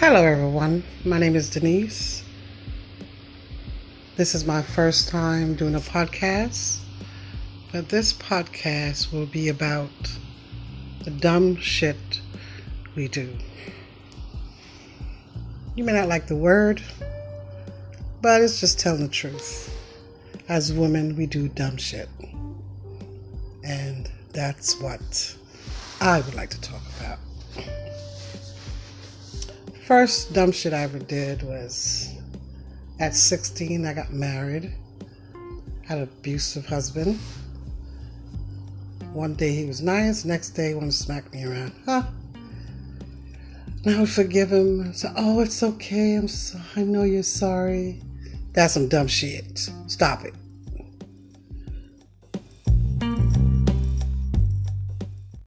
Hello, everyone. My name is Denise. This is my first time doing a podcast, but this podcast will be about the dumb shit we do. You may not like the word, but it's just telling the truth. As women, we do dumb shit. And that's what I would like to First dumb shit I ever did was at 16, I got married, had an abusive husband. One day he was nice, next day he wanted to smack me around. Huh? And I would forgive him. Say, oh, it's okay. I'm so, I know you're sorry. That's some dumb shit. Stop it.